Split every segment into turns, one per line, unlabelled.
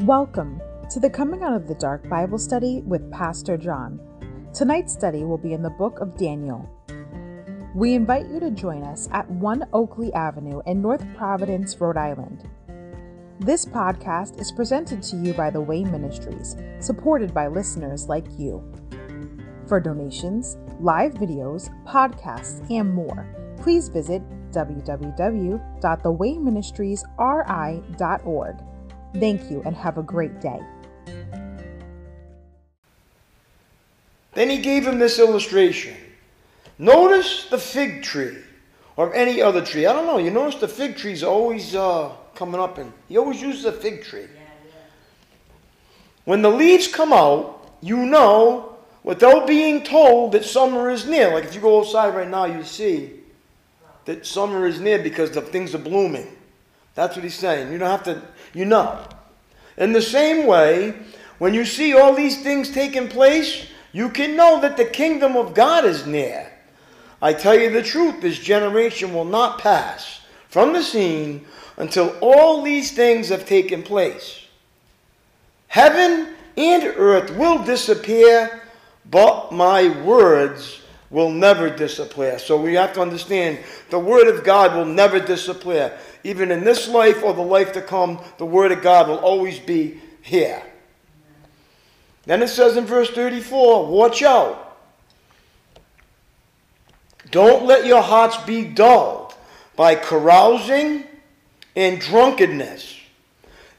Welcome to the Coming Out of the Dark Bible study with Pastor John. Tonight's study will be in the book of Daniel. We invite you to join us at 1 Oakleigh Avenue in North Providence, Rhode Island. This podcast is presented to you by the Way Ministries, supported by listeners like you. For donations, live videos, podcasts, and more, please visit www.thewayministriesri.org. Thank you and have a great day.
Then he gave him this illustration. Notice the fig tree or any other tree. I don't know. You notice the fig tree's always uh, coming up, and he always uses a fig tree. When the leaves come out, you know without being told that summer is near. Like if you go outside right now, you see that summer is near because the things are blooming. That's what he's saying. You don't have to, you know. In the same way, when you see all these things taking place, you can know that the kingdom of God is near. I tell you the truth, this generation will not pass from the scene until all these things have taken place. Heaven and earth will disappear, but my words will never disappear. So we have to understand the word of God will never disappear. Even in this life or the life to come, the word of God will always be here. Then it says in verse 34 watch out. Don't let your hearts be dulled by carousing and drunkenness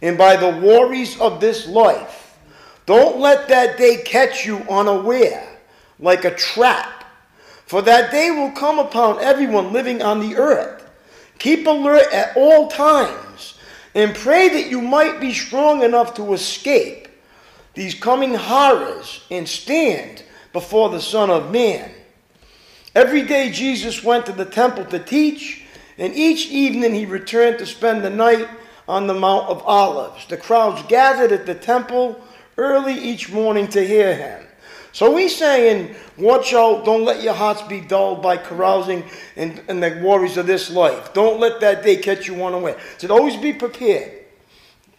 and by the worries of this life. Don't let that day catch you unaware like a trap, for that day will come upon everyone living on the earth. Keep alert at all times and pray that you might be strong enough to escape these coming horrors and stand before the Son of Man. Every day Jesus went to the temple to teach, and each evening he returned to spend the night on the Mount of Olives. The crowds gathered at the temple early each morning to hear him. So he's saying, watch out, don't let your hearts be dulled by carousing and, and the worries of this life. Don't let that day catch you unaware. So always be prepared,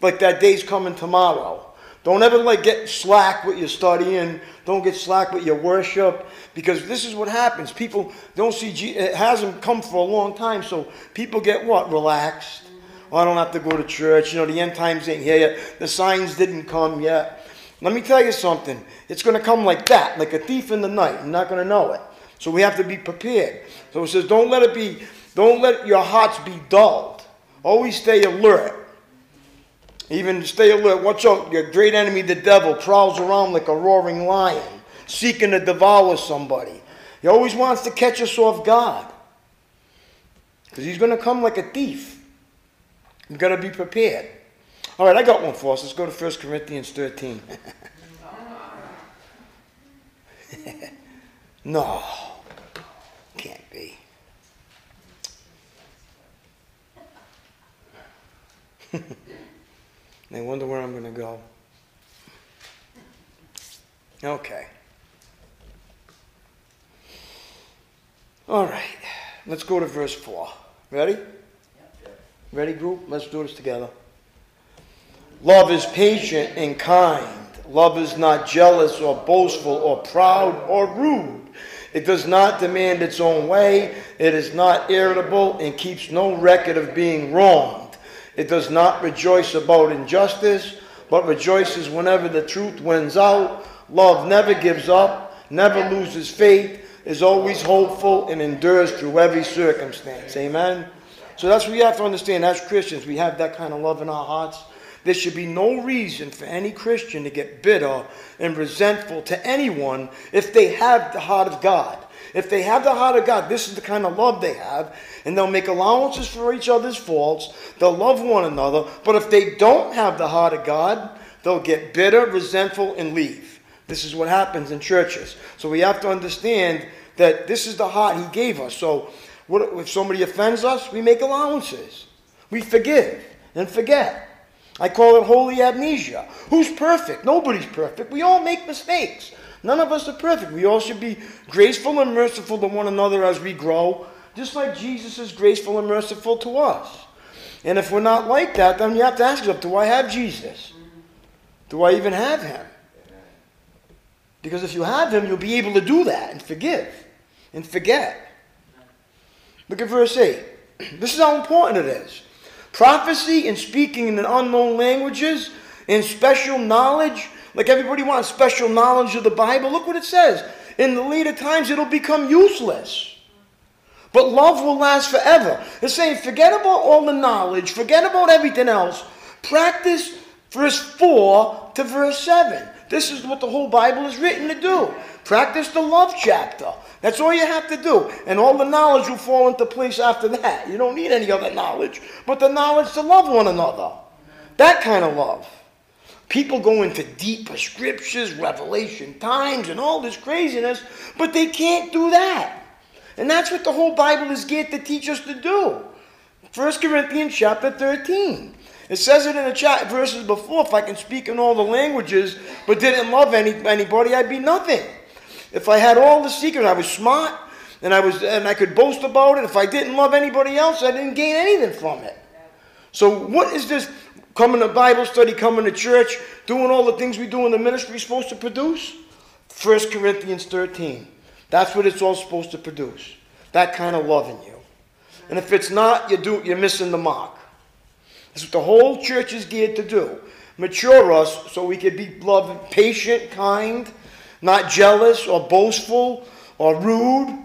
like that day's coming tomorrow. Don't ever like get slack with your studying. Don't get slack with your worship because this is what happens. People don't see it hasn't come for a long time, so people get what relaxed. Oh, I don't have to go to church. You know the end times ain't here yet. The signs didn't come yet. Let me tell you something. It's going to come like that, like a thief in the night. You're not going to know it. So we have to be prepared. So it says, don't let it be, don't let your hearts be dulled. Always stay alert. Even stay alert. Watch out. Your great enemy, the devil, prowls around like a roaring lion, seeking to devour somebody. He always wants to catch us off guard. Because he's going to come like a thief. You've got to be prepared. All right, I got one for us. Let's go to 1 Corinthians 13. no, can't be. I wonder where I'm going to go. Okay. All right, let's go to verse 4. Ready? Ready, group? Let's do this together. Love is patient and kind. Love is not jealous or boastful or proud or rude. It does not demand its own way. It is not irritable and keeps no record of being wronged. It does not rejoice about injustice, but rejoices whenever the truth wins out. Love never gives up, never loses faith, is always hopeful, and endures through every circumstance. Amen? So that's what we have to understand as Christians. We have that kind of love in our hearts. There should be no reason for any Christian to get bitter and resentful to anyone if they have the heart of God. If they have the heart of God, this is the kind of love they have, and they'll make allowances for each other's faults. They'll love one another. But if they don't have the heart of God, they'll get bitter, resentful, and leave. This is what happens in churches. So we have to understand that this is the heart He gave us. So what, if somebody offends us, we make allowances. We forgive and forget. I call it holy amnesia. Who's perfect? Nobody's perfect. We all make mistakes. None of us are perfect. We all should be graceful and merciful to one another as we grow, just like Jesus is graceful and merciful to us. And if we're not like that, then you have to ask yourself, do I have Jesus? Do I even have him? Because if you have him, you'll be able to do that and forgive and forget. Look at verse 8. This is how important it is. Prophecy and speaking in unknown languages and special knowledge, like everybody wants special knowledge of the Bible. Look what it says. In the later times, it'll become useless. But love will last forever. It's saying, forget about all the knowledge, forget about everything else. Practice verse 4 to verse 7. This is what the whole Bible is written to do. Practice the love chapter. That's all you have to do. And all the knowledge will fall into place after that. You don't need any other knowledge, but the knowledge to love one another. That kind of love. People go into deeper scriptures, revelation times, and all this craziness, but they can't do that. And that's what the whole Bible is geared to teach us to do. 1 Corinthians chapter 13. It says it in the chat verses before, if I can speak in all the languages but didn't love any, anybody, I'd be nothing. If I had all the secrets, I was smart and I was and I could boast about it. If I didn't love anybody else, I didn't gain anything from it. So what is this coming to Bible study, coming to church, doing all the things we do in the ministry supposed to produce? 1 Corinthians 13. That's what it's all supposed to produce. That kind of love in you. And if it's not, you do, you're missing the mark. That's what the whole church is geared to do. Mature us so we can be loving, patient, kind, not jealous or boastful or rude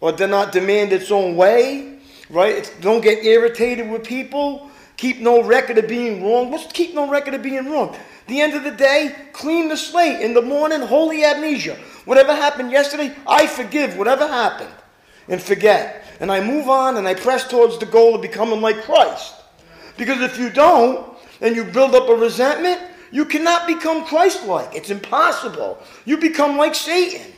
or do not demand its own way, right? It's, don't get irritated with people. Keep no record of being wrong. What's keep no record of being wrong? The end of the day, clean the slate. In the morning, holy amnesia. Whatever happened yesterday, I forgive whatever happened and forget. And I move on and I press towards the goal of becoming like Christ. Because if you don't, and you build up a resentment, you cannot become Christ like. It's impossible. You become like Satan.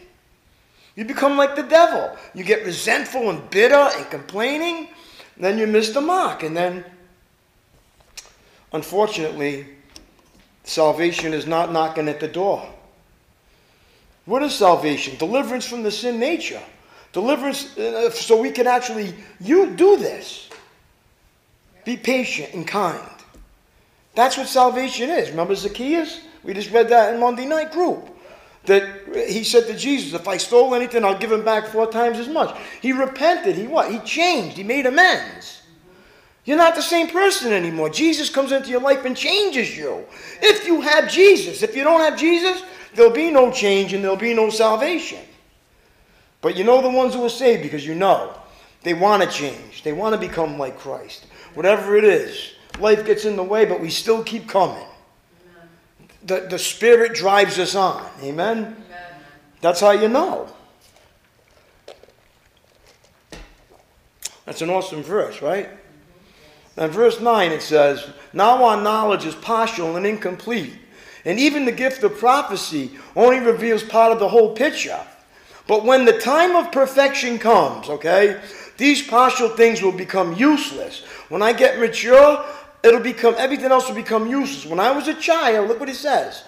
You become like the devil. You get resentful and bitter and complaining, then you miss the mark. And then, unfortunately, salvation is not knocking at the door. What is salvation? Deliverance from the sin nature. Deliverance uh, so we can actually you do this. Be patient and kind. That's what salvation is. Remember Zacchaeus? We just read that in Monday night group. That he said to Jesus, if I stole anything, I'll give him back four times as much. He repented. He what? He changed. He made amends. You're not the same person anymore. Jesus comes into your life and changes you. If you have Jesus. If you don't have Jesus, there'll be no change and there'll be no salvation. But you know the ones who are saved because you know they want to change. They want to become like Christ. Whatever it is, life gets in the way, but we still keep coming. The, the Spirit drives us on. Amen? Amen? That's how you know. That's an awesome verse, right? And verse 9 it says, Now our knowledge is partial and incomplete, and even the gift of prophecy only reveals part of the whole picture. But when the time of perfection comes, okay, these partial things will become useless. When I get mature, it'll become everything else will become useless. When I was a child, look what he says.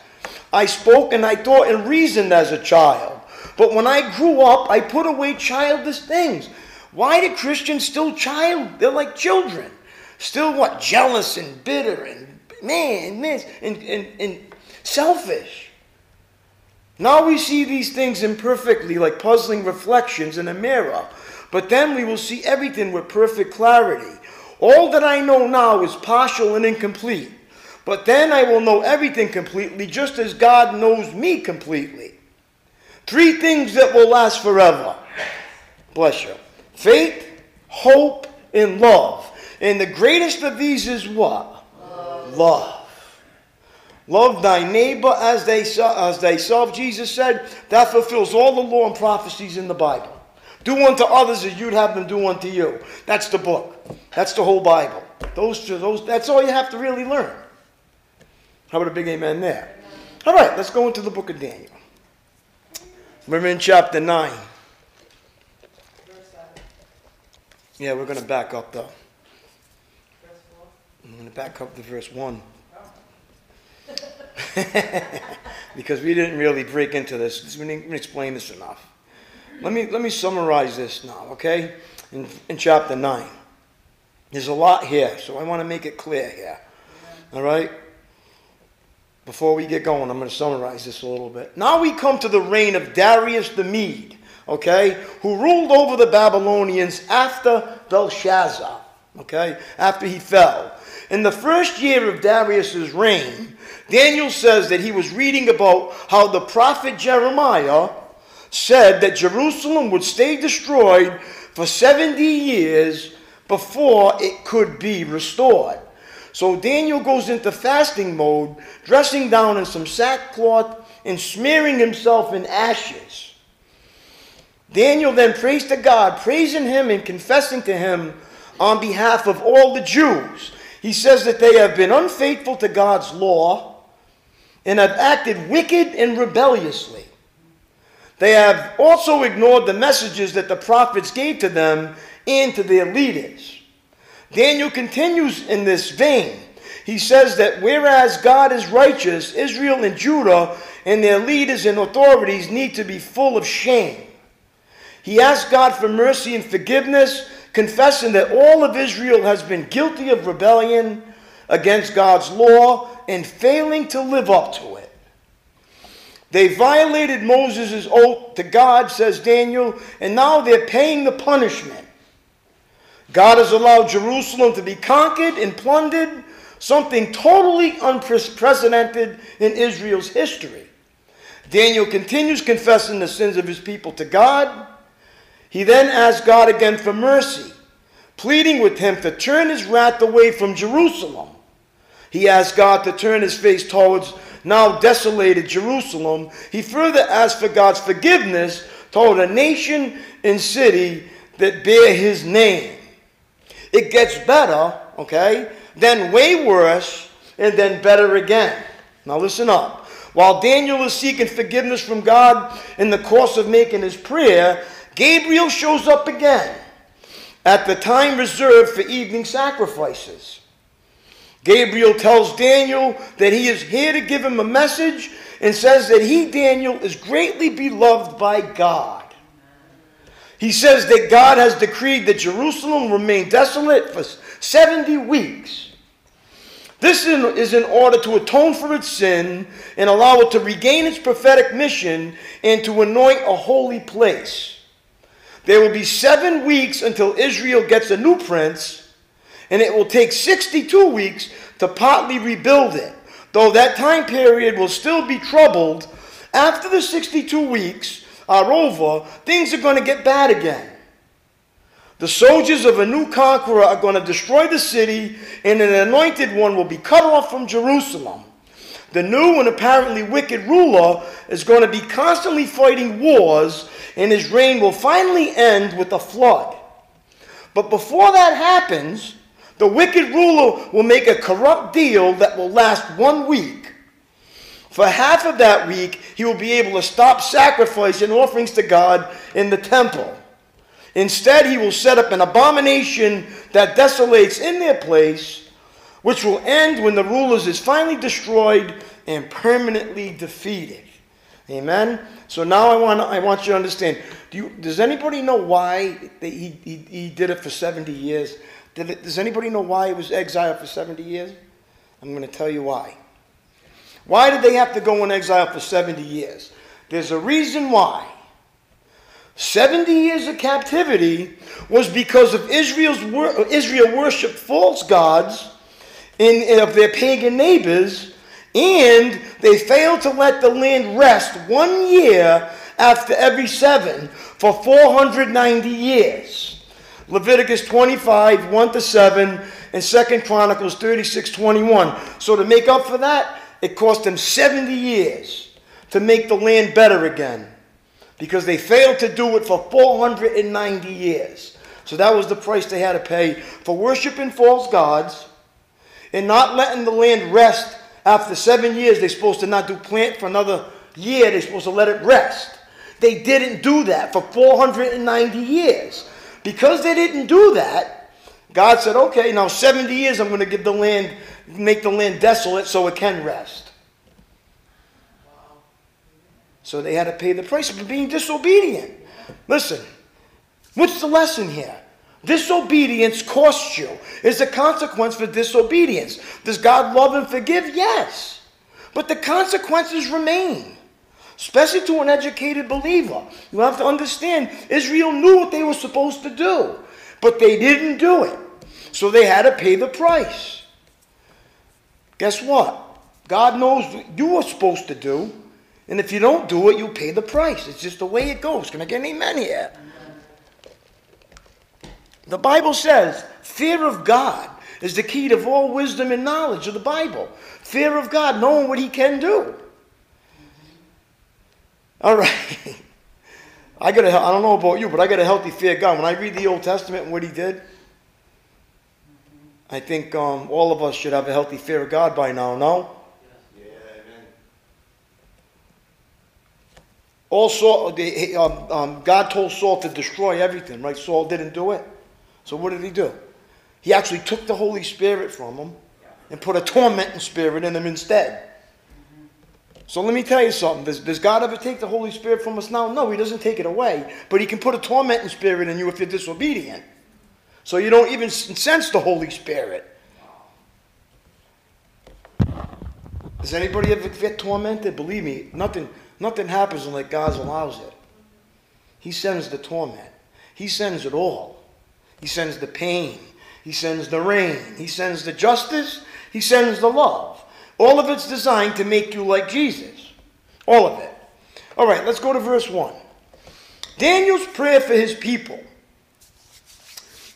I spoke and I thought and reasoned as a child. But when I grew up, I put away childish things. Why do Christians still child? They're like children. Still what? Jealous and bitter and man, this and, and, and selfish. Now we see these things imperfectly like puzzling reflections in a mirror. But then we will see everything with perfect clarity. All that I know now is partial and incomplete. But then I will know everything completely, just as God knows me completely. Three things that will last forever. Bless you. Faith, hope, and love. And the greatest of these is what? Love. love. Love thy neighbor as, they, as thyself, Jesus said. That fulfills all the law and prophecies in the Bible. Do unto others as you'd have them do unto you. That's the book. That's the whole Bible. Those, those, that's all you have to really learn. How about a big amen there? All right, let's go into the book of Daniel. We're in chapter 9. Yeah, we're going to back up though. I'm going to back up to verse 1. because we didn't really break into this. We didn't explain this enough. Let me, let me summarize this now, okay? In, in chapter 9. There's a lot here, so I want to make it clear here. All right? before we get going, I'm going to summarize this a little bit. Now we come to the reign of Darius the Mede, okay, who ruled over the Babylonians after Belshazzar, okay, after he fell. In the first year of Darius's reign, Daniel says that he was reading about how the prophet Jeremiah said that Jerusalem would stay destroyed for 70 years before it could be restored. So Daniel goes into fasting mode, dressing down in some sackcloth and smearing himself in ashes. Daniel then prays to God, praising him and confessing to him on behalf of all the Jews. He says that they have been unfaithful to God's law and have acted wicked and rebelliously. They have also ignored the messages that the prophets gave to them and to their leaders. Daniel continues in this vein. He says that whereas God is righteous, Israel and Judah and their leaders and authorities need to be full of shame. He asks God for mercy and forgiveness, confessing that all of Israel has been guilty of rebellion against God's law and failing to live up to it. They violated Moses' oath to God, says Daniel, and now they're paying the punishment. God has allowed Jerusalem to be conquered and plundered, something totally unprecedented in Israel's history. Daniel continues confessing the sins of his people to God. He then asks God again for mercy, pleading with him to turn his wrath away from Jerusalem. He asks God to turn his face towards now desolated Jerusalem. He further asked for God's forgiveness toward a nation and city that bear his name. It gets better, okay, then way worse, and then better again. Now listen up. While Daniel is seeking forgiveness from God in the course of making his prayer, Gabriel shows up again at the time reserved for evening sacrifices. Gabriel tells Daniel that he is here to give him a message and says that he, Daniel, is greatly beloved by God. He says that God has decreed that Jerusalem remain desolate for 70 weeks. This is in order to atone for its sin and allow it to regain its prophetic mission and to anoint a holy place. There will be seven weeks until Israel gets a new prince, and it will take 62 weeks to partly rebuild it. Though that time period will still be troubled, after the 62 weeks, are over, things are going to get bad again. The soldiers of a new conqueror are going to destroy the city, and an anointed one will be cut off from Jerusalem. The new and apparently wicked ruler is going to be constantly fighting wars, and his reign will finally end with a flood. But before that happens, the wicked ruler will make a corrupt deal that will last one week for half of that week, he will be able to stop sacrificing offerings to God in the temple. Instead, he will set up an abomination that desolates in their place, which will end when the rulers is finally destroyed and permanently defeated. Amen. So now I want I want you to understand. Do you, does anybody know why he, he, he did it for 70 years? It, does anybody know why he was exiled for 70 years? I'm going to tell you why. Why did they have to go in exile for 70 years? There's a reason why. 70 years of captivity was because of Israel's Israel worshiped false gods in, of their pagan neighbors, and they failed to let the land rest one year after every seven for 490 years. Leviticus 25, 1 to 7, and 2 Chronicles 36, 21. So to make up for that, it cost them 70 years to make the land better again because they failed to do it for 490 years. So that was the price they had to pay for worshiping false gods and not letting the land rest after seven years. They're supposed to not do plant for another year, they're supposed to let it rest. They didn't do that for 490 years. Because they didn't do that, God said, okay, now 70 years I'm going to give the land make the land desolate so it can rest. So they had to pay the price for being disobedient. Listen, what's the lesson here? Disobedience costs you. Is a consequence for disobedience. Does God love and forgive? Yes. But the consequences remain, especially to an educated believer. You have to understand, Israel knew what they were supposed to do, but they didn't do it. So they had to pay the price. Guess what? God knows what you were supposed to do, and if you don't do it, you pay the price. It's just the way it goes. Can I get an amen here? The Bible says fear of God is the key to all wisdom and knowledge of the Bible. Fear of God, knowing what He can do. All right. I got a, I don't know about you, but I got a healthy fear of God. When I read the Old Testament and what He did, I think um, all of us should have a healthy fear of God by now, no? Yeah, amen. Also, the, um, um, God told Saul to destroy everything, right? Saul didn't do it. So what did he do? He actually took the Holy Spirit from him and put a tormenting spirit in him instead. So let me tell you something. Does, does God ever take the Holy Spirit from us now? No, He doesn't take it away. But He can put a tormenting spirit in you if you're disobedient. So you don't even sense the Holy Spirit. Does anybody ever get tormented? Believe me, nothing, nothing happens unless God allows it. He sends the torment. He sends it all. He sends the pain. He sends the rain. He sends the justice. He sends the love. All of it's designed to make you like Jesus. All of it. All right, let's go to verse 1. Daniel's prayer for his people.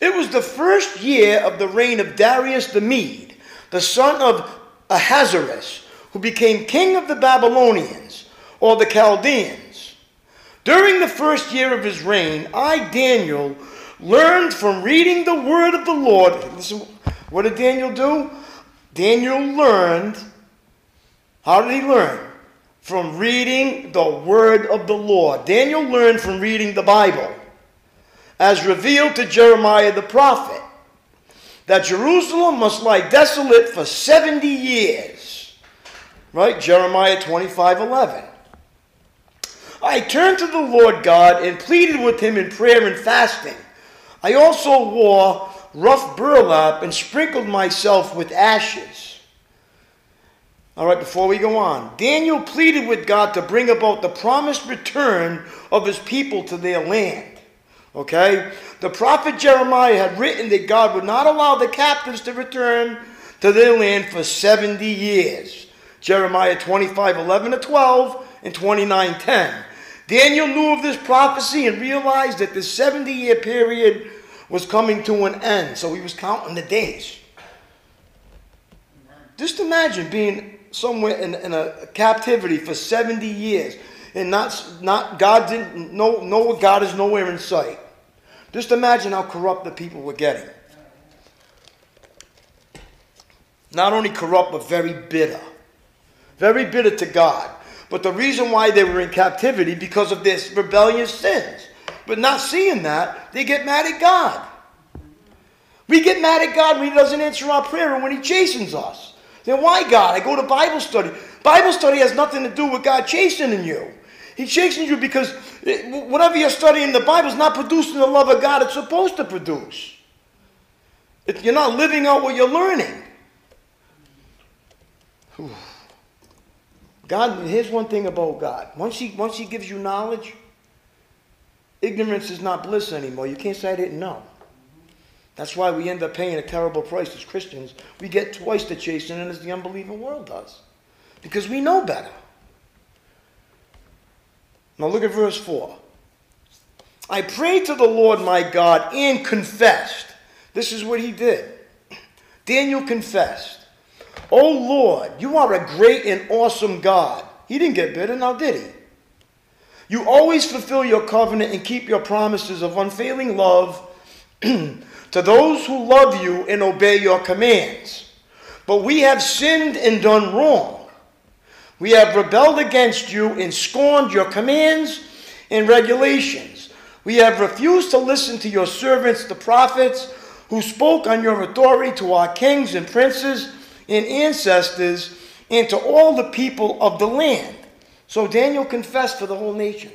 It was the first year of the reign of Darius the Mede, the son of Ahasuerus, who became king of the Babylonians, or the Chaldeans. During the first year of his reign, I, Daniel, learned from reading the word of the Lord. Listen, what did Daniel do? Daniel learned. How did he learn? From reading the word of the Lord. Daniel learned from reading the Bible, as revealed to Jeremiah the prophet, that Jerusalem must lie desolate for 70 years. Right? Jeremiah 25 11. I turned to the Lord God and pleaded with him in prayer and fasting. I also wore rough burlap and sprinkled myself with ashes. All right, before we go on, Daniel pleaded with God to bring about the promised return of his people to their land. Okay? The prophet Jeremiah had written that God would not allow the captives to return to their land for 70 years. Jeremiah 25 11 to 12 and 29 10. Daniel knew of this prophecy and realized that the 70 year period was coming to an end, so he was counting the days. Just imagine being somewhere in, in a captivity for 70 years and not, not God didn't know, know God is nowhere in sight. Just imagine how corrupt the people were getting. Not only corrupt, but very bitter. Very bitter to God. But the reason why they were in captivity because of this rebellious sins. But not seeing that, they get mad at God. We get mad at God when He doesn't answer our prayer and when He chastens us. Then why God? I go to Bible study. Bible study has nothing to do with God chastening you. He chastens you because whatever you're studying in the Bible is not producing the love of God it's supposed to produce. If you're not living out what you're learning. God, here's one thing about God. Once he, once he gives you knowledge, ignorance is not bliss anymore. You can't say I didn't know. That's why we end up paying a terrible price as Christians. We get twice the chastening as the unbelieving world does. Because we know better. Now look at verse 4. I prayed to the Lord my God and confessed. This is what he did. Daniel confessed. Oh Lord, you are a great and awesome God. He didn't get bitter, now did he? You always fulfill your covenant and keep your promises of unfailing love to those who love you and obey your commands. But we have sinned and done wrong. We have rebelled against you and scorned your commands and regulations. We have refused to listen to your servants, the prophets, who spoke on your authority to our kings and princes and ancestors and to all the people of the land. So Daniel confessed for the whole nation.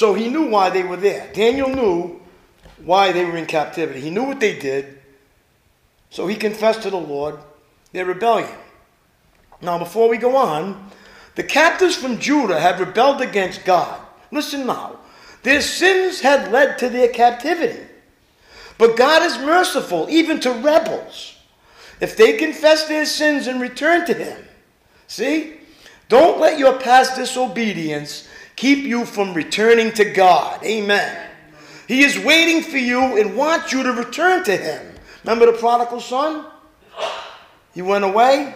So he knew why they were there. Daniel knew why they were in captivity. He knew what they did. So he confessed to the Lord. their rebellion. Now, before we go on, the captives from Judah had rebelled against God. Listen now. Their sins had led to their captivity. But God is merciful even to rebels if they confess their sins and return to Him. See? Don't let your past disobedience keep you from returning to God. Amen. He is waiting for you and wants you to return to Him. Remember the prodigal son? He went away.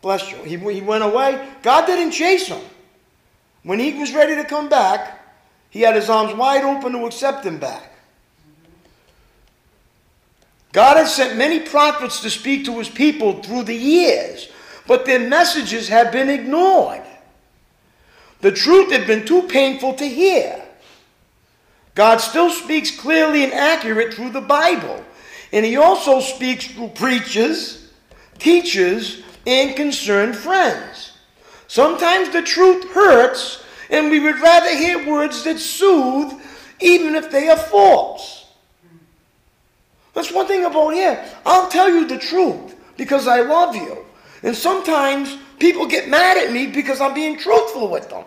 Bless you. He, he went away. God didn't chase him. When he was ready to come back, he had his arms wide open to accept him back. God has sent many prophets to speak to his people through the years, but their messages have been ignored. The truth had been too painful to hear. God still speaks clearly and accurate through the Bible, and he also speaks through preachers, teachers, and concerned friends. Sometimes the truth hurts, and we would rather hear words that soothe, even if they are false. That's one thing about here. I'll tell you the truth because I love you. And sometimes people get mad at me because I'm being truthful with them.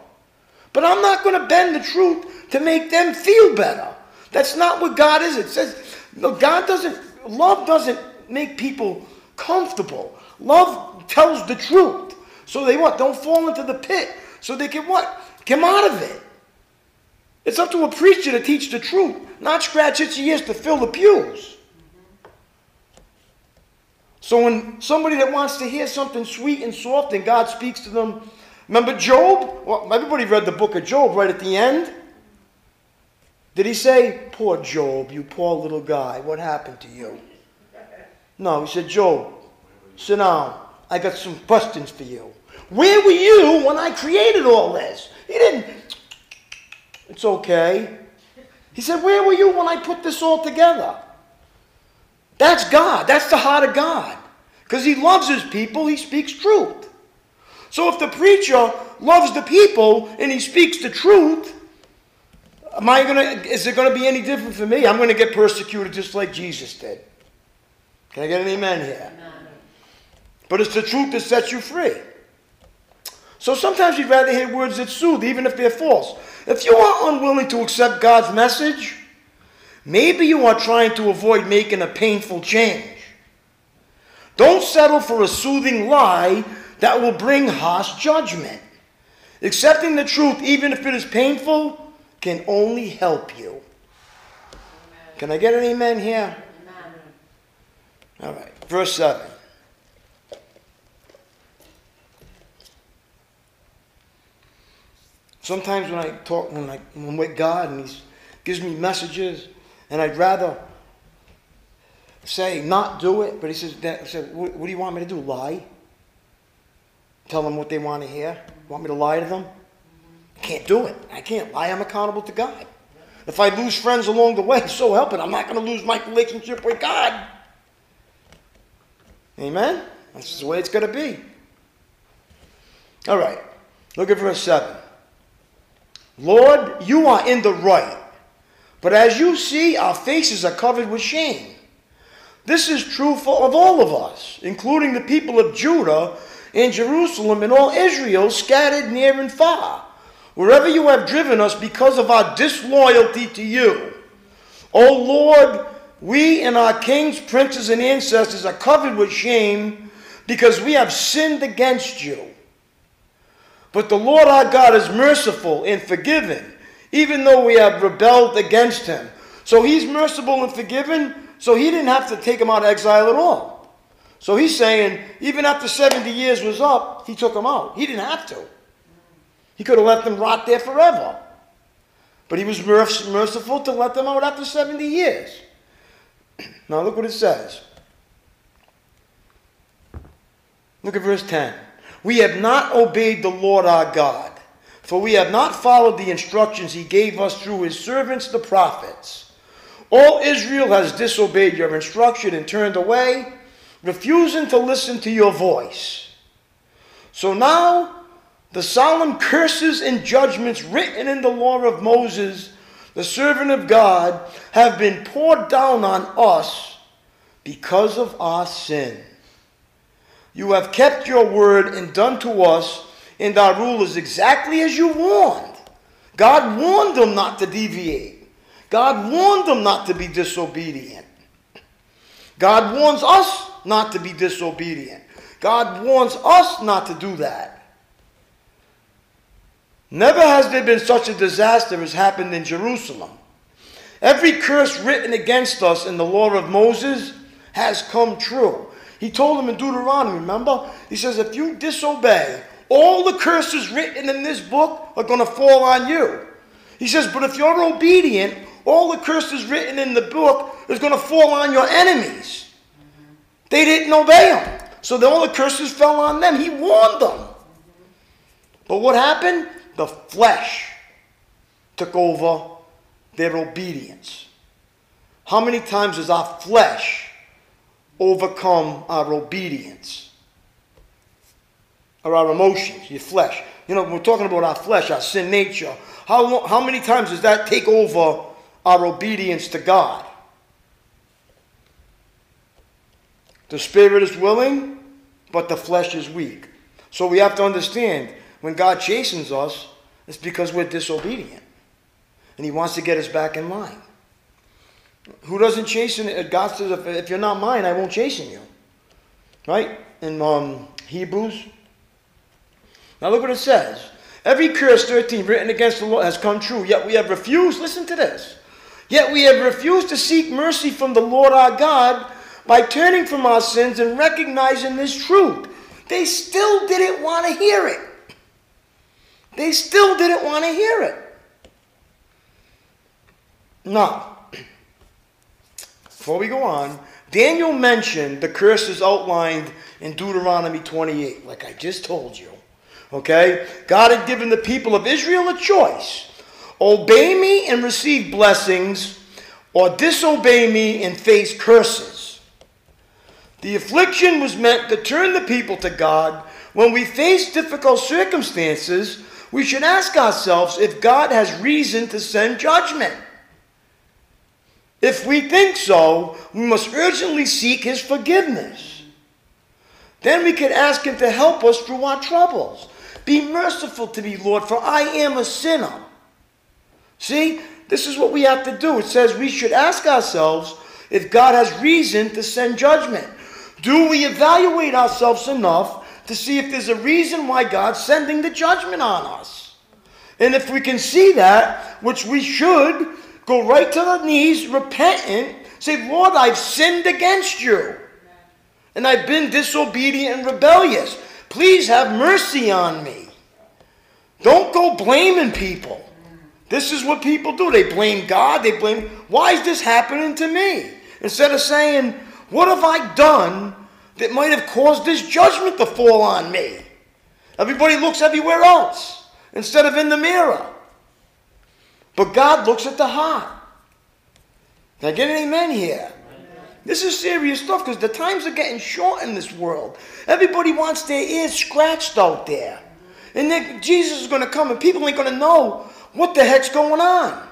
But I'm not going to bend the truth to make them feel better. That's not what God is. It says, no, God doesn't, love doesn't make people comfortable. Love tells the truth. So they what? Don't fall into the pit. So they can what? Come out of it. It's up to a preacher to teach the truth, not scratch itchy ears to fill the pews. So when somebody that wants to hear something sweet and soft and God speaks to them, remember Job? Well, everybody read the book of Job right at the end. Did he say, Poor Job, you poor little guy, what happened to you? No, he said, Job, sit down. I got some questions for you. Where were you when I created all this? He didn't. It's okay. He said, Where were you when I put this all together? That's God. That's the heart of God. Because he loves his people, he speaks truth. So if the preacher loves the people and he speaks the truth, am I gonna is it gonna be any different for me? I'm gonna get persecuted just like Jesus did. Can I get an amen here? Amen. But it's the truth that sets you free. So sometimes you'd rather hear words that soothe, even if they're false. If you are unwilling to accept God's message, Maybe you are trying to avoid making a painful change. Don't settle for a soothing lie that will bring harsh judgment. Accepting the truth, even if it is painful, can only help you. Can I get an amen here? Amen. All right, verse 7. Sometimes when I talk, when, I, I'm with God and He gives me messages, and I'd rather say not do it, but he says, said, what, what do you want me to do? Lie? Tell them what they want to hear? Want me to lie to them? I can't do it. I can't lie. I'm accountable to God. If I lose friends along the way, so help it. I'm not going to lose my relationship with God. Amen? That's the way it's going to be. All right. Look at verse 7. Lord, you are in the right but as you see, our faces are covered with shame. This is true for, of all of us, including the people of Judah and Jerusalem and all Israel scattered near and far, wherever you have driven us because of our disloyalty to you. O Lord, we and our kings, princes, and ancestors are covered with shame because we have sinned against you. But the Lord our God is merciful and forgiving even though we have rebelled against him. So he's merciful and forgiving, so he didn't have to take him out of exile at all. So he's saying, even after 70 years was up, he took them out. He didn't have to. He could have let them rot there forever. But he was merciful to let them out after 70 years. Now look what it says. Look at verse 10. We have not obeyed the Lord our God for we have not followed the instructions he gave us through his servants the prophets. All Israel has disobeyed your instruction and turned away, refusing to listen to your voice. So now the solemn curses and judgments written in the law of Moses, the servant of God, have been poured down on us because of our sin. You have kept your word and done to us and our rulers exactly as you warned. God warned them not to deviate. God warned them not to be disobedient. God warns us not to be disobedient. God warns us not to do that. Never has there been such a disaster as happened in Jerusalem. Every curse written against us in the law of Moses has come true. He told them in Deuteronomy, remember? He says, if you disobey, all the curses written in this book are going to fall on you. He says, but if you're obedient, all the curses written in the book is going to fall on your enemies. They didn't obey him. So all the curses fell on them. He warned them. But what happened? The flesh took over their obedience. How many times has our flesh overcome our obedience? Or our emotions, your flesh. You know, we're talking about our flesh, our sin nature. How, how many times does that take over our obedience to God? The spirit is willing, but the flesh is weak. So we have to understand when God chastens us, it's because we're disobedient and he wants to get us back in line. Who doesn't chasten? God says, if, if you're not mine, I won't chasten you. Right? In um, Hebrews. Now look what it says. Every curse, 13, written against the Lord has come true, yet we have refused, listen to this, yet we have refused to seek mercy from the Lord our God by turning from our sins and recognizing this truth. They still didn't want to hear it. They still didn't want to hear it. Now, before we go on, Daniel mentioned the curses outlined in Deuteronomy 28, like I just told you. Okay? God had given the people of Israel a choice obey me and receive blessings, or disobey me and face curses. The affliction was meant to turn the people to God. When we face difficult circumstances, we should ask ourselves if God has reason to send judgment. If we think so, we must urgently seek his forgiveness. Then we can ask him to help us through our troubles. Be merciful to me, Lord, for I am a sinner. See, this is what we have to do. It says we should ask ourselves if God has reason to send judgment. Do we evaluate ourselves enough to see if there's a reason why God's sending the judgment on us? And if we can see that, which we should, Go right to the knees, repentant, say, Lord, I've sinned against you. And I've been disobedient and rebellious. Please have mercy on me. Don't go blaming people. This is what people do. They blame God. They blame, why is this happening to me? Instead of saying, what have I done that might have caused this judgment to fall on me? Everybody looks everywhere else instead of in the mirror. But God looks at the heart. Can I get an amen here? This is serious stuff because the times are getting short in this world. Everybody wants their ears scratched out there. And then Jesus is going to come and people ain't going to know what the heck's going on.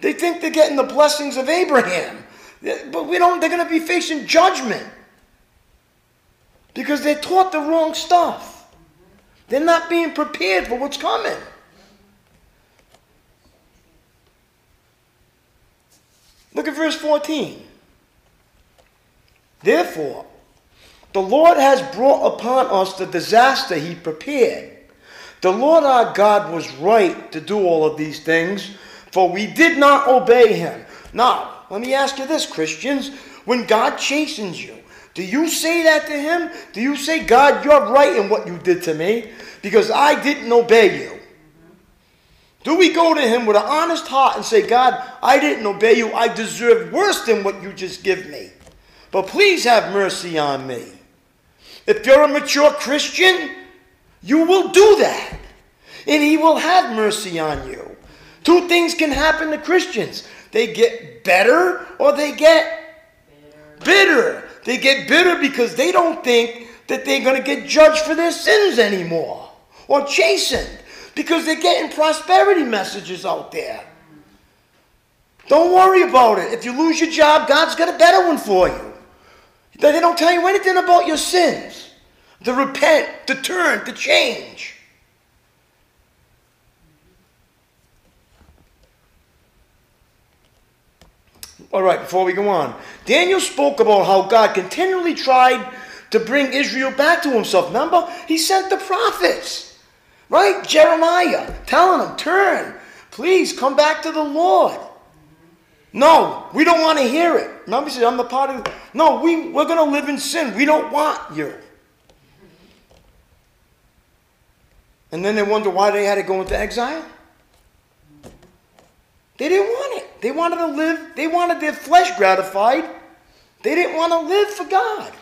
They think they're getting the blessings of Abraham. But we don't, they're going to be facing judgment. Because they're taught the wrong stuff. They're not being prepared for what's coming. Look at verse 14. Therefore, the Lord has brought upon us the disaster he prepared. The Lord our God was right to do all of these things, for we did not obey him. Now, let me ask you this, Christians. When God chastens you, do you say that to him? Do you say, God, you're right in what you did to me because I didn't obey you? Do we go to him with an honest heart and say, God, I didn't obey you. I deserve worse than what you just give me. But please have mercy on me. If you're a mature Christian, you will do that. And he will have mercy on you. Two things can happen to Christians they get better or they get bitter. They get bitter because they don't think that they're going to get judged for their sins anymore or chastened because they're getting prosperity messages out there. Don't worry about it. If you lose your job, God's got a better one for you. They don't tell you anything about your sins. to repent, to turn, to change. All right, before we go on, Daniel spoke about how God continually tried to bring Israel back to himself. Remember? He sent the prophets, right? Jeremiah, telling them, turn, please come back to the Lord. No, we don't want to hear it. Remember, he said, I'm the part of. No, we, we're going to live in sin. We don't want you. And then they wonder why they had to go into exile. They didn't want it. They wanted to live, they wanted their flesh gratified. They didn't want to live for God.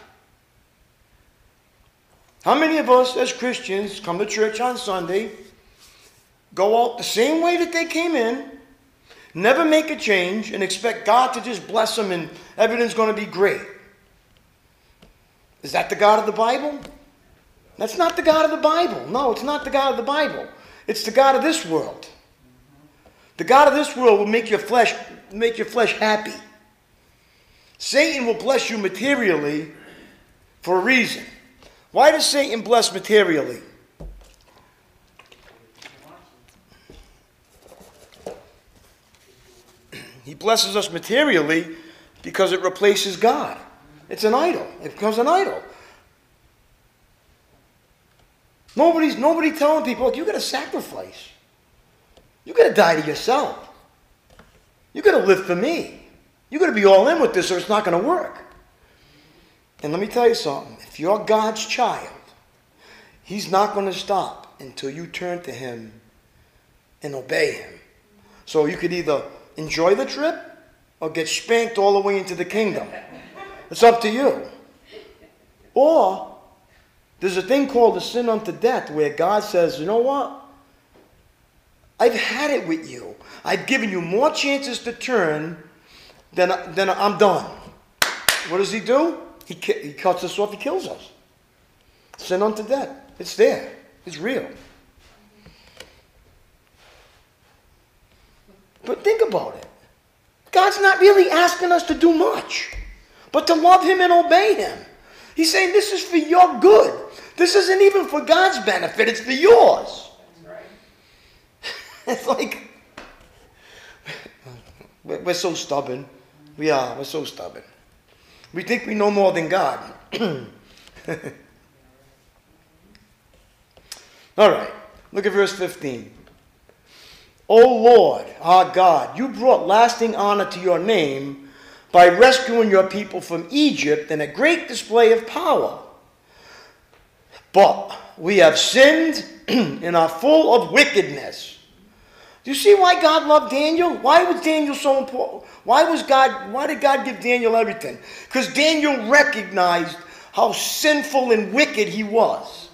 How many of us as Christians come to church on Sunday, go out the same way that they came in, never make a change, and expect God to just bless them and everything's going to be great? Is that the God of the Bible? That's not the God of the Bible. No, it's not the God of the Bible. It's the God of this world. The God of this world will make your flesh make your flesh happy. Satan will bless you materially for a reason. Why does Satan bless materially? He blesses us materially because it replaces God. It's an idol. It becomes an idol. Nobody's nobody telling people, you got to sacrifice. You got to die to yourself. You got to live for me. You got to be all in with this, or it's not to work. And let me tell you something if you're God's child, He's not to stop until you turn to Him and obey Him. So you could either enjoy the trip or get spanked all the way into the kingdom. It's up to you. Or there's a thing called the sin unto death where God says, you know what? I've had it with you. I've given you more chances to turn than, than I'm done. What does he do? He, he cuts us off, he kills us. Sin unto death. It's there, it's real. But think about it. God's not really asking us to do much, but to love Him and obey Him. He's saying this is for your good. This isn't even for God's benefit, it's for yours. it's like, we're so stubborn. We are, we're so stubborn. We think we know more than God. All right, look at verse 15. O Lord, our God, you brought lasting honor to your name by rescuing your people from Egypt in a great display of power. But we have sinned and are full of wickedness. Do you see why God loved Daniel? Why was Daniel so important? Why was God why did God give Daniel everything? Because Daniel recognized how sinful and wicked he was.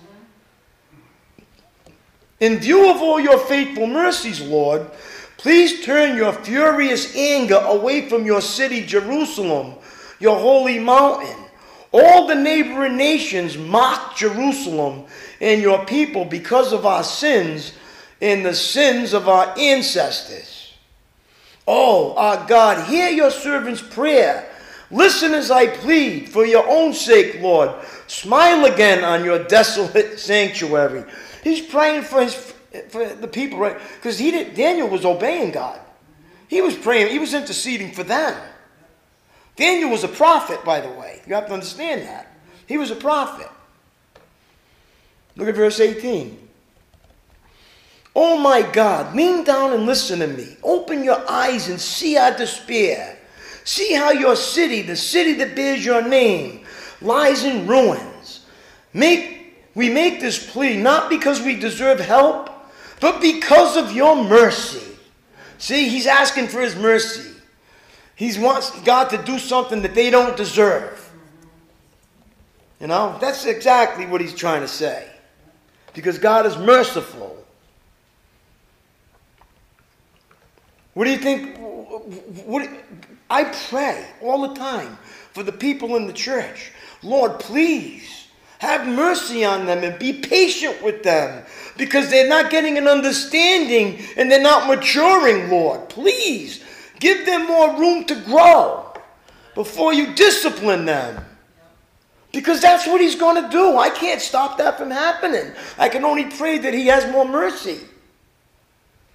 In view of all your faithful mercies, Lord, please turn your furious anger away from your city, Jerusalem, your holy mountain. All the neighboring nations mock Jerusalem and your people because of our sins and the sins of our ancestors. Oh, our God, hear your servant's prayer. Listen as I plead for your own sake, Lord. Smile again on your desolate sanctuary. He's praying for his for the people, right? Because he did Daniel was obeying God. He was praying, he was interceding for them. Daniel was a prophet, by the way. You have to understand that. He was a prophet. Look at verse 18. Oh my God, lean down and listen to me. Open your eyes and see our despair. See how your city, the city that bears your name, lies in ruins. Make, we make this plea not because we deserve help, but because of your mercy. See, he's asking for his mercy. He wants God to do something that they don't deserve. You know, that's exactly what he's trying to say. Because God is merciful. What do you think? What, I pray all the time for the people in the church. Lord, please have mercy on them and be patient with them because they're not getting an understanding and they're not maturing, Lord. Please give them more room to grow before you discipline them. Because that's what he's going to do. I can't stop that from happening. I can only pray that he has more mercy.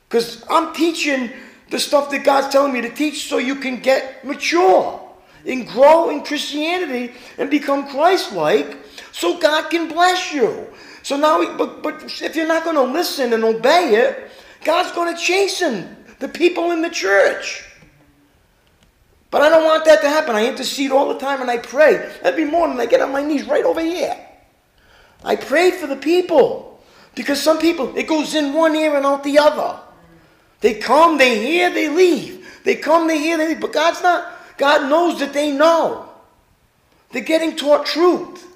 Because I'm teaching the stuff that God's telling me to teach so you can get mature and grow in Christianity and become Christ like so God can bless you. So now, but, but if you're not going to listen and obey it, God's going to chasten the people in the church. But I don't want that to happen. I intercede all the time and I pray. Every morning I get on my knees right over here. I pray for the people. Because some people, it goes in one ear and out the other. They come, they hear, they leave. They come, they hear, they leave. But God's not, God knows that they know. They're getting taught truth.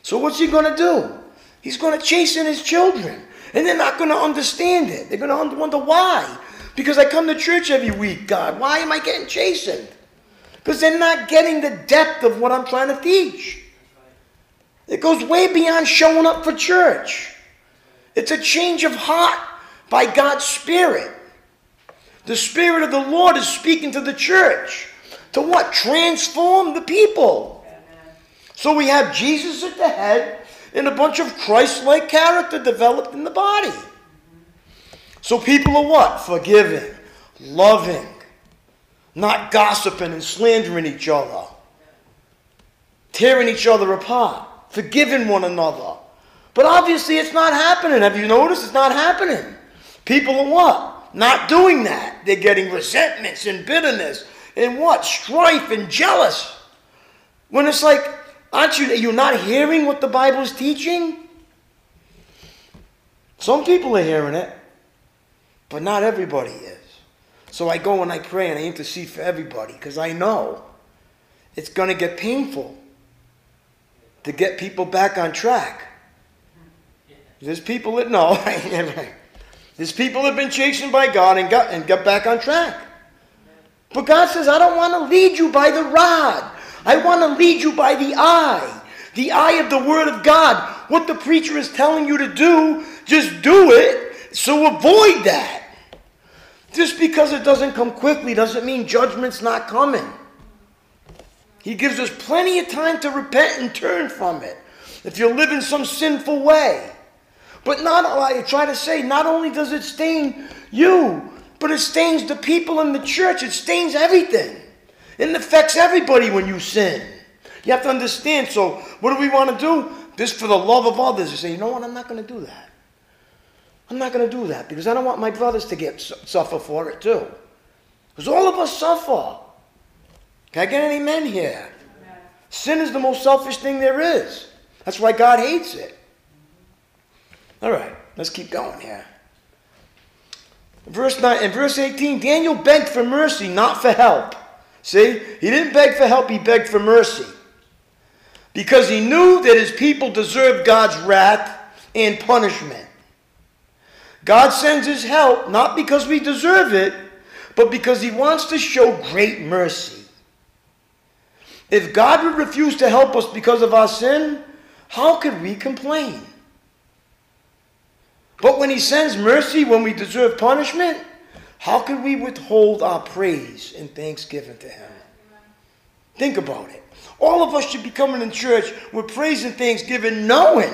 So what's he going to do? He's going to chasten his children. And they're not going to understand it. They're going to wonder why. Because I come to church every week, God. Why am I getting chastened? Because they're not getting the depth of what I'm trying to teach. It goes way beyond showing up for church. It's a change of heart by God's Spirit. The Spirit of the Lord is speaking to the church. To what? Transform the people. So we have Jesus at the head and a bunch of Christ like character developed in the body. So people are what? Forgiving, loving, not gossiping and slandering each other, tearing each other apart, forgiving one another. But obviously it's not happening. Have you noticed? It's not happening. People are what? Not doing that. They're getting resentments and bitterness and what? Strife and jealous. When it's like, aren't you, you're you not hearing what the Bible is teaching? Some people are hearing it. But not everybody is. So I go and I pray and I intercede for everybody because I know it's going to get painful to get people back on track. There's people that know. There's people have been chastened by God and got, and got back on track. But God says, I don't want to lead you by the rod. I want to lead you by the eye. The eye of the Word of God. What the preacher is telling you to do, just do it. So avoid that. Just because it doesn't come quickly doesn't mean judgment's not coming. He gives us plenty of time to repent and turn from it. If you live in some sinful way. But not, I try to say, not only does it stain you, but it stains the people in the church. It stains everything. It affects everybody when you sin. You have to understand. So, what do we want to do? This for the love of others. You say, you know what? I'm not going to do that. I'm not going to do that because I don't want my brothers to get suffer for it too. Because all of us suffer. Can I get any men here? Sin is the most selfish thing there is. That's why God hates it. All right, let's keep going here. Verse 9 and verse 18, Daniel begged for mercy, not for help. See, he didn't beg for help, he begged for mercy. Because he knew that his people deserved God's wrath and punishment. God sends his help not because we deserve it, but because he wants to show great mercy. If God would refuse to help us because of our sin, how could we complain? But when he sends mercy when we deserve punishment, how could we withhold our praise and thanksgiving to him? Think about it. All of us should be coming in church with praise and thanksgiving, knowing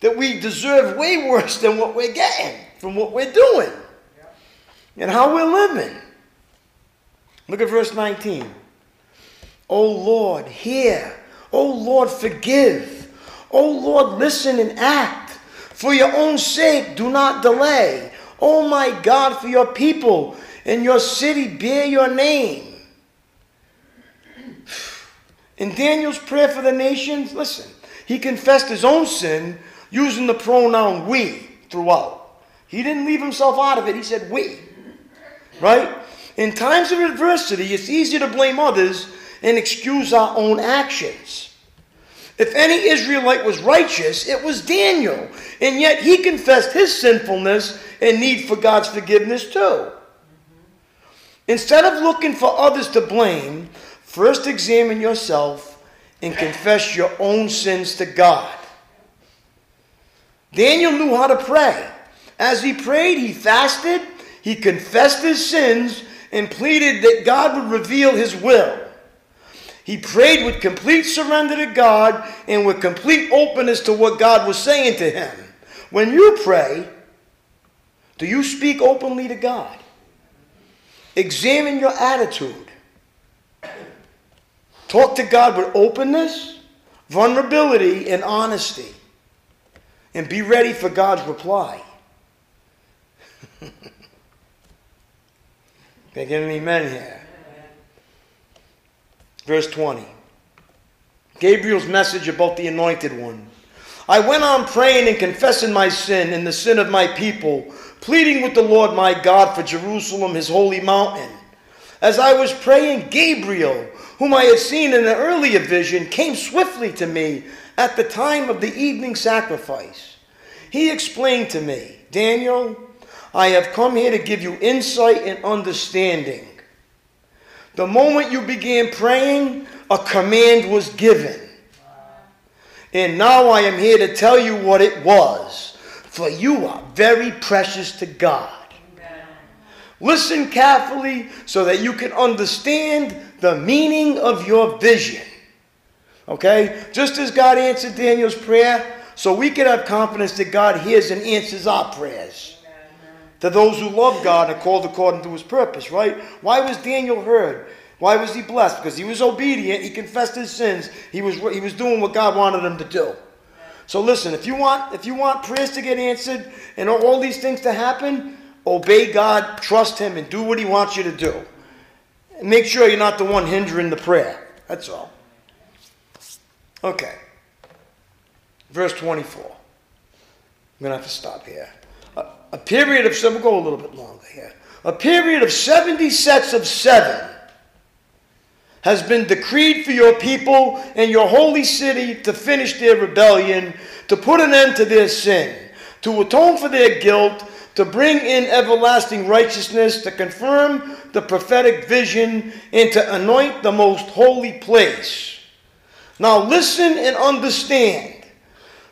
that we deserve way worse than what we're getting from what we're doing and how we're living. Look at verse 19. Oh Lord, hear. Oh Lord, forgive. Oh Lord, listen and act. For your own sake, do not delay. Oh my God, for your people and your city bear your name. In Daniel's prayer for the nations, listen, he confessed his own sin using the pronoun we throughout. He didn't leave himself out of it. He said we. Right? In times of adversity, it's easy to blame others and excuse our own actions. If any Israelite was righteous, it was Daniel. And yet he confessed his sinfulness and need for God's forgiveness too. Instead of looking for others to blame, first examine yourself and confess your own sins to God. Daniel knew how to pray. As he prayed, he fasted, he confessed his sins, and pleaded that God would reveal his will. He prayed with complete surrender to God and with complete openness to what God was saying to him. When you pray, do you speak openly to God? Examine your attitude. Talk to God with openness, vulnerability, and honesty. And be ready for God's reply. Can I get an amen here? Verse 20. Gabriel's message about the anointed one. I went on praying and confessing my sin and the sin of my people, pleading with the Lord my God for Jerusalem, his holy mountain. As I was praying, Gabriel, whom I had seen in an earlier vision, came swiftly to me at the time of the evening sacrifice. He explained to me, Daniel, I have come here to give you insight and understanding. The moment you began praying, a command was given. And now I am here to tell you what it was, for you are very precious to God. Listen carefully so that you can understand the meaning of your vision. Okay? Just as God answered Daniel's prayer, so we can have confidence that God hears and answers our prayers. To those who love God and called according to his purpose, right? Why was Daniel heard? Why was he blessed? Because he was obedient, he confessed his sins, he was, he was doing what God wanted him to do. So listen, if you want if you want prayers to get answered and all these things to happen, obey God, trust him, and do what he wants you to do. And make sure you're not the one hindering the prayer. That's all. Okay. Verse 24. I'm going to have to stop here. A, period of we'll go a little bit longer here. A period of 70 sets of seven has been decreed for your people and your holy city to finish their rebellion, to put an end to their sin, to atone for their guilt, to bring in everlasting righteousness, to confirm the prophetic vision, and to anoint the most holy place. Now listen and understand.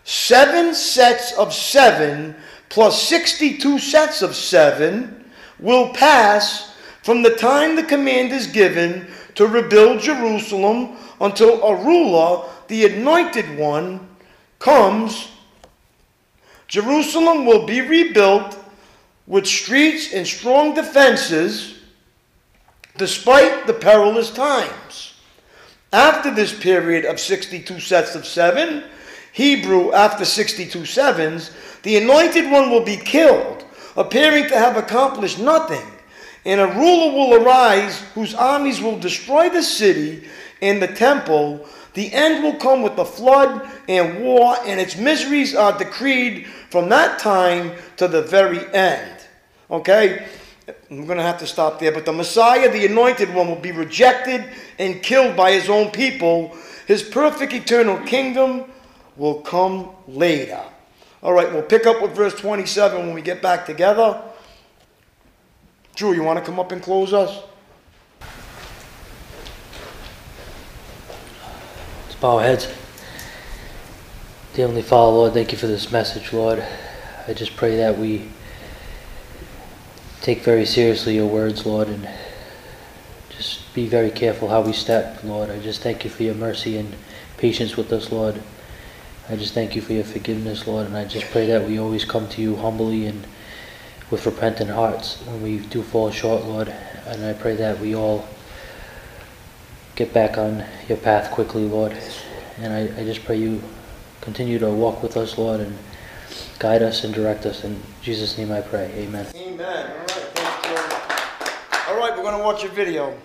Seven sets of seven plus 62 sets of seven will pass from the time the command is given to rebuild Jerusalem until a ruler, the anointed one, comes. Jerusalem will be rebuilt with streets and strong defenses despite the perilous times. After this period of 62 sets of seven, Hebrew after 62 sevens, the anointed one will be killed, appearing to have accomplished nothing and a ruler will arise whose armies will destroy the city and the temple. The end will come with the flood and war, and its miseries are decreed from that time to the very end. Okay? I'm going to have to stop there. But the Messiah, the anointed one, will be rejected and killed by his own people. His perfect eternal kingdom will come later. All right, we'll pick up with verse 27 when we get back together. Drew, you want to come up and close us?
Let's bow our heads. Heavenly Father, Lord, thank you for this message, Lord. I just pray that we take very seriously your words, Lord, and just be very careful how we step, Lord. I just thank you for your mercy and patience with us, Lord. I just thank you for your forgiveness, Lord, and I just pray that we always come to you humbly and with repentant hearts when we do fall short, Lord. And I pray that we all get back on your path quickly, Lord. And I, I just pray you continue to walk with us, Lord, and guide us and direct us. In Jesus' name I pray. Amen.
Amen. All right. All right, we're going to watch a video.